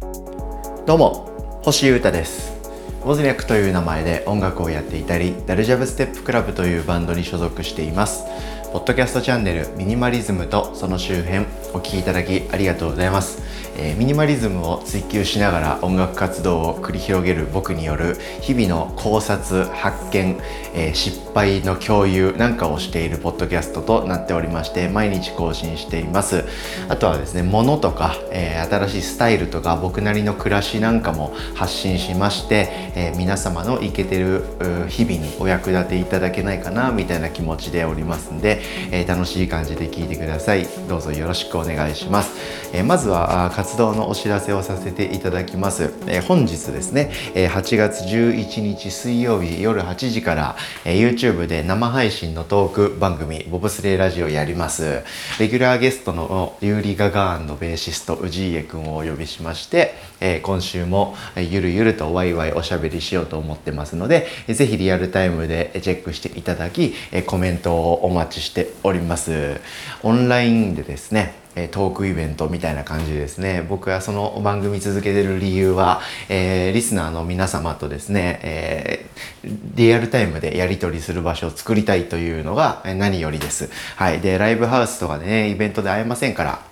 どうも星優太です。ウォズニャクという名前で音楽をやっていたりダルジャブステップクラブというバンドに所属しています。ポッドキャストチャンネルミニマリズムとその周辺お聴きいただきありがとうございます。えー、ミニマリズムを追求しながら音楽活動を繰り広げる僕による日々の考察発見、えー、失敗の共有なんかをしているポッドキャストとなっておりまして毎日更新しています。あとはですね物とか、えー、新しいスタイルとか僕なりの暮らしなんかも発信しまして、え皆様のイケてる日々にお役立ていただけないかなみたいな気持ちでおりますんで、え楽しい感じで聞いてください。どうぞよろしくお願いします、えまずは活動のお知らせをさせていただきます、え、本日ですね、え、8月11日水曜日夜8時から、え、YouTube で生配信のトーク番組ボブスレーラジオやります。レギュラーゲストのユーリ・ガガーンのベーシスト氏家くんをお呼びしまして、えー、今週もゆるゆるとワイワイおしゃべりしようと思ってますのでぜひリアルタイムでチェックしていただきコメントをお待ちしております。オンラインでですねトークイベントみたいな感じですね。僕はその番組続けてる理由は、えー、リスナーの皆様とですね、えー、リアルタイムでやり取りする場所を作りたいというのが何よりです。はい。でライブハウスとかでねイベントで会えませんから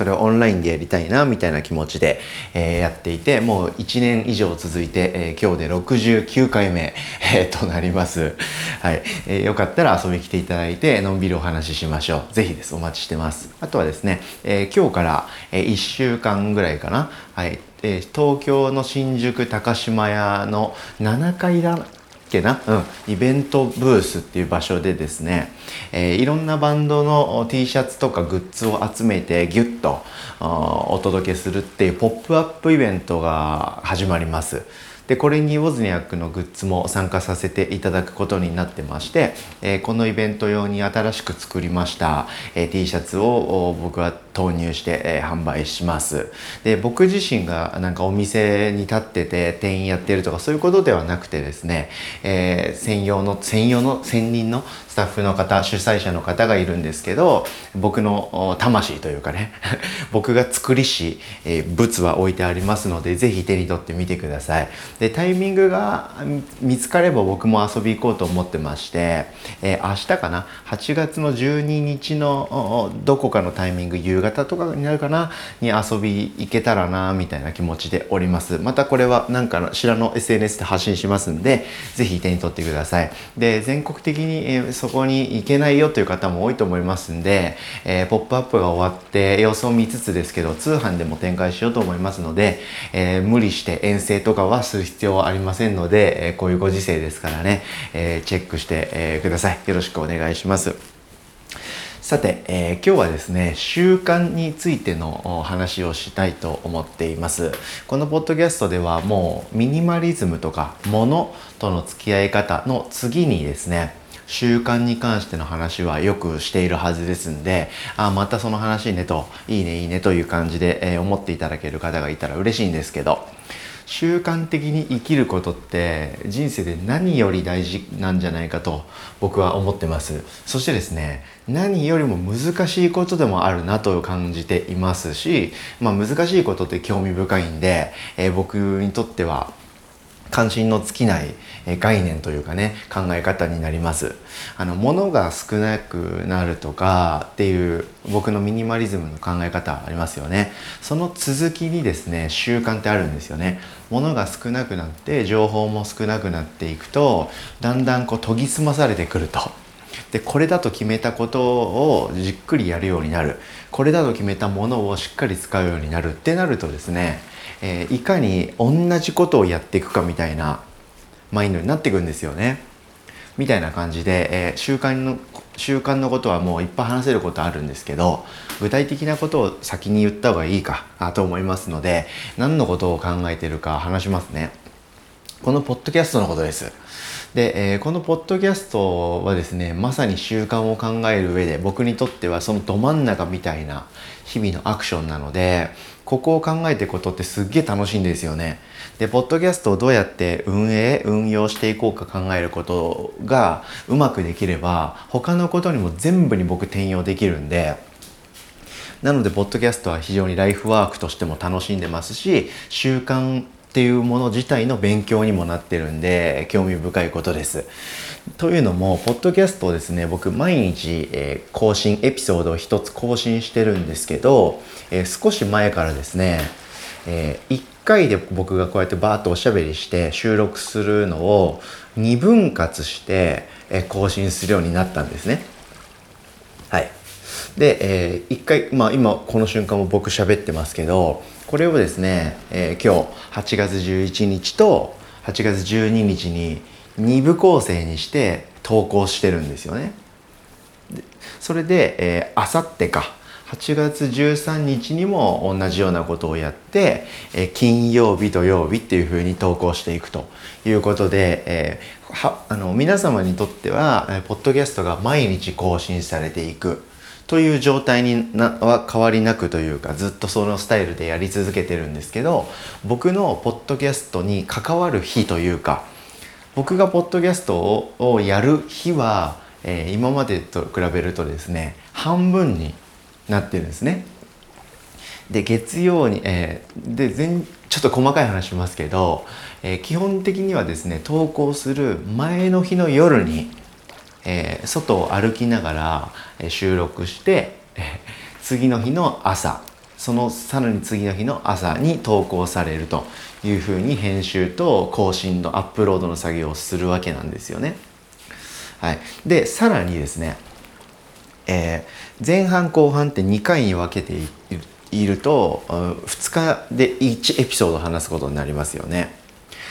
それをオンラインでやりたいなみたいな気持ちで、えー、やっていてもう1年以上続いて、えー、今日で69回目、えー、となります、はい。えー、よかったら遊びに来ていただいてのんびりお話ししましょう。ぜひです。お待ちしてます。あとはですね、え、今日から、え、1週間ぐらいかな、はい。え、東京の新宿高島屋の7階だけな、うん、イベントブースっていう場所でですね、えー、いろんなバンドの T シャツとかグッズを集めてギュッとお届けするっていうポップアップイベントが始まります。でこれにウォズニャックのグッズも参加させていただくことになってまして、えー、このイベント用に新しく作りました、えー、T シャツを僕は投入して、えー、販売します。で僕自身がなんかお店に立ってて店員やってるとかそういうことではなくてですね、え専用の専用の専任のスタッフの方主催者の方がいるんですけど僕の魂というかね 僕が作りし、え物は置いてありますので是非手に取ってみてください。でタイミングが見つかれば僕も遊び行こうと思ってまして、えー、明日かな？8月の12日のどこかのタイミング夕方とかになるかな？に遊び行けたらなみたいな気持ちでおります。またこれは何かの知らの SNS で発信しますんで是非手に取ってください。で全国的に、えー、そこに行けないよという方も多いと思いますんで、えー、ポップアップが終わって様子を見つつですけど通販でも展開しようと思いますので、え無理して遠征とかはする必要はありませんので、えこういうご時世ですからね、えチェックして、えください。よろしくお願いします。さて、えー、今日はですね習慣についての話をしたいと思っていますこのポッドキャストではもうミニマリズムとか物との付き合い方の次にですね習慣に関しての話はよくしているはずですんであまたその話ねといいねいいねという感じで、えー、思っていただける方がいたら嬉しいんですけど習慣的に生きることって人生で何より大事なんじゃないかと僕は思ってます。そしてですね何よりも難しいことでもあるなと感じていますし、まあ、難しいことって興味深いんで、えー、僕にとっては関心の尽きない概念というかね考え方になります。あの物が少なくなるとかっていう僕のミニマリズムの考え方ありますよね。その続きにですね習慣ってあるんですよね。物が少なくなって情報も少なくなっていくとだんだんこう研ぎ澄まされてくると。でこれだと決めたことをじっくりやるようになるこれだと決めたものをしっかり使うようになるってなるとですねえー、いかに同じことをやっていくかみたいなマインドになっていくんですよね。みたいな感じで、えー、習慣の習慣のことはもういっぱい話せることあるんですけど具体的なことを先に言った方がいいかと思いますので何のことを考えてるか話しますね。このポッドキャストのことです。で、えー、このポッドキャストはですねまさに習慣を考える上で僕にとってはそのど真ん中みたいな日々のアクションなのでここを考えていくことってすっげえ楽しいんですよね。で、ポッドキャストをどうやって運営、運用していこうか考えることがうまくできれば他のことにも全部に僕転用できるんでなのでポッドキャストは非常にライフワークとしても楽しんでますし習慣っていうもの自体の勉強にもなってるんで興味深いことです。というのもポッドキャストをですね僕毎日、えー、更新エピソードを一つ更新してるんですけど、えー、少し前からですね、えー、1回で僕がこうやってバーッとおしゃべりして収録するのを2分割して、え更新するようになったんですね。はい。で、えー、1回、まあ今この瞬間も僕喋ってますけど、これをですね、えー、今日8月11日と8月12日に2部構成にして投稿してるんですよね。それで、あさってか8月13日にも同じようなことをやって、えー、金曜日土曜日っていうふうに投稿していくということで、えー、はあの皆様にとっては、えー、ポッドキャストが毎日更新されていくという状態になは変わりなくというかずっとそのスタイルでやり続けてるんですけど僕のポッドキャストに関わる日というか僕がポッドキャストをやる日は、えー、今までと比べるとですね半分になってるんですね。で月曜に、えー、で全ちょっと細かい話しますけど、えー、基本的にはですね投稿する前の日の夜に、えー、外を歩きながら、収録して、次の日の朝そのさらに次の日の朝に投稿されるというふうに編集と更新のアップロードの作業をするわけなんですよね。はい、でさらにですね、えー、前半後半って2回に分けていると2日で1エピソード話すことになりますよね。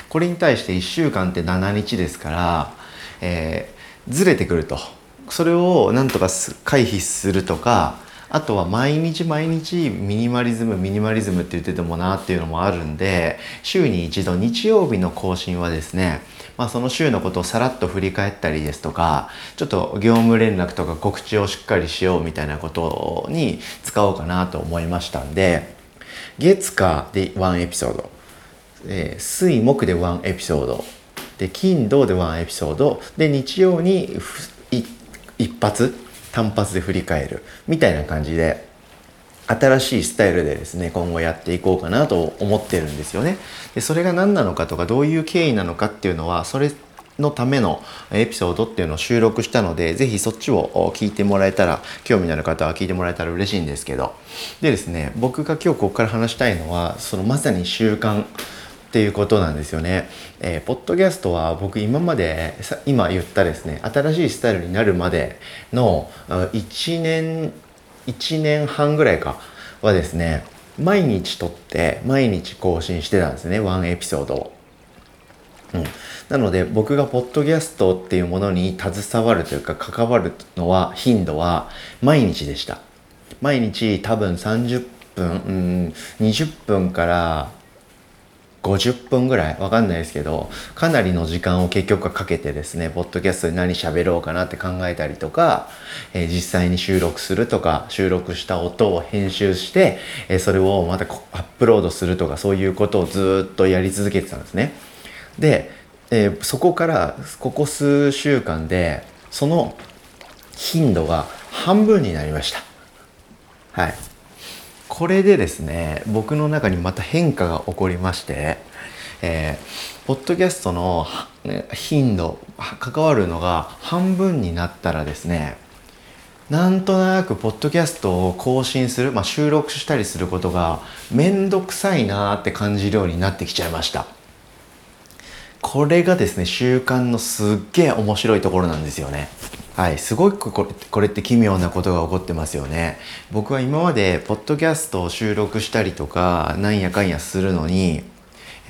これに対して1週間って7日ですから、えー、ずれてくると。それをなんとか回避するとかあとは毎日毎日ミニマリズムミニマリズムって言っててもなっていうのもあるんで週に一度日曜日の更新はですねまあ、その週のことをさらっと振り返ったりですとかちょっと業務連絡とか告知をしっかりしようみたいなことに使おうかなと思いましたんで月火で1エピソード、えー、水木で1エピソードで金土で1エピソードで日曜に一発単発で振り返るみたいな感じで新しいスタイルでですね今後やっていこうかなと思ってるんですよね。でそれが何なのかとかどういう経緯なのかっていうのはそれのためのエピソードっていうのを収録したので、ぜひそっちを聞いてもらえたら、興味のある方は聞いてもらえたら嬉しいんですけど。でですね、僕が今日ここから話したいのは、そのまさに習慣っていうことなんですよね。えー、ポッドキャストは僕今まで今言ったですね新しいスタイルになるまでの1年1年半ぐらいかはですね毎日撮って毎日更新してたんですねワンエピソードを。うん、なので僕がポッドキャストっていうものに携わるというか関わるのは頻度は毎日でした。毎日多分30分、うん、20分から50分ぐらいわかんないですけどかなりの時間を結局はかけてですねポッドキャストで何喋ろうかなって考えたりとか、えー、実際に収録するとか収録した音を編集して、えー、それをまたアップロードするとかそういうことをずっとやり続けてたんですね。で、えー、そこからここ数週間でその頻度が半分になりました。はい。これでですね僕の中にまた変化が起こりまして、えー、ポッドキャストの頻度関わるのが半分になったらですねなんとなくポッドキャストを更新する、まあ、収録したりすることがめんどくさいなって感じるようになってきちゃいました。これがですね習慣のすっげえ面白いところなんですよね。はい、すごくこれこれって奇妙なことが起こってますよね。僕は今までポッドキャストを収録したりとかなんやかんやするのに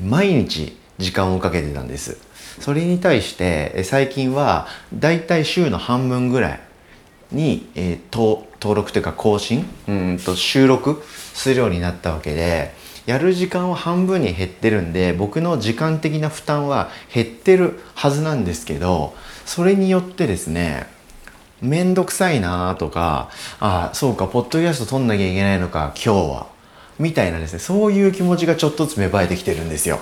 毎日時間をかけてたんです。それに対して最近はだいたい週の半分ぐらいに、えー、登録というか更新うんと収録するようになったわけでやる時間は半分に減ってるんで僕の時間的な負担は減ってるはずなんですけどそれによってですねめんどくさいなとか、ああ、そうか、ポッドキャスト撮んなきゃいけないのか、今日は。みたいなですね、そういう気持ちがちょっとずつ芽生えてきてるんですよ。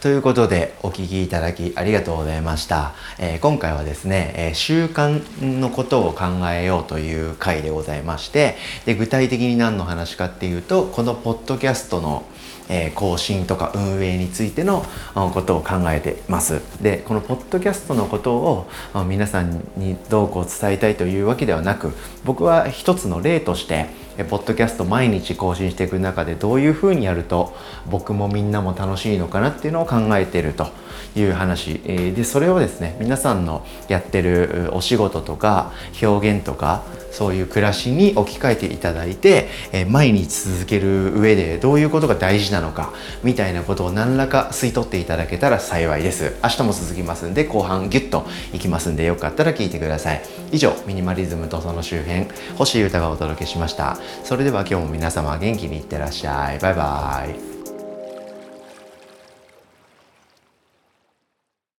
ということでお聞きいただきありがとうございました、えー、今回はですね、えー、習慣のことを考えようという回でございましてで具体的に何の話かっていうとこのポッドキャストのえ更新とか運営についてのことを考えてます。でこのポッドキャストのことを皆さんにどうこう伝えたいというわけではなく僕は一つの例としてポッドキャスト毎日更新していく中でどういうふうにやると僕もみんなも楽しいのかなっていうのを考えてると。いう話。でそれをですね皆さんのやってるお仕事とか表現とかそういう暮らしに置き換えていただいて、毎日続ける上でどういうことが大事なのかみたいなことを何らか吸い取っていただけたら幸いです。明日も続きますんで後半ギュッといきますんでよかったら聞いてください。以上ミニマリズムとその周辺星優太がお届けしました。それでは今日も皆様元気にいってらっしゃい。バイバイ。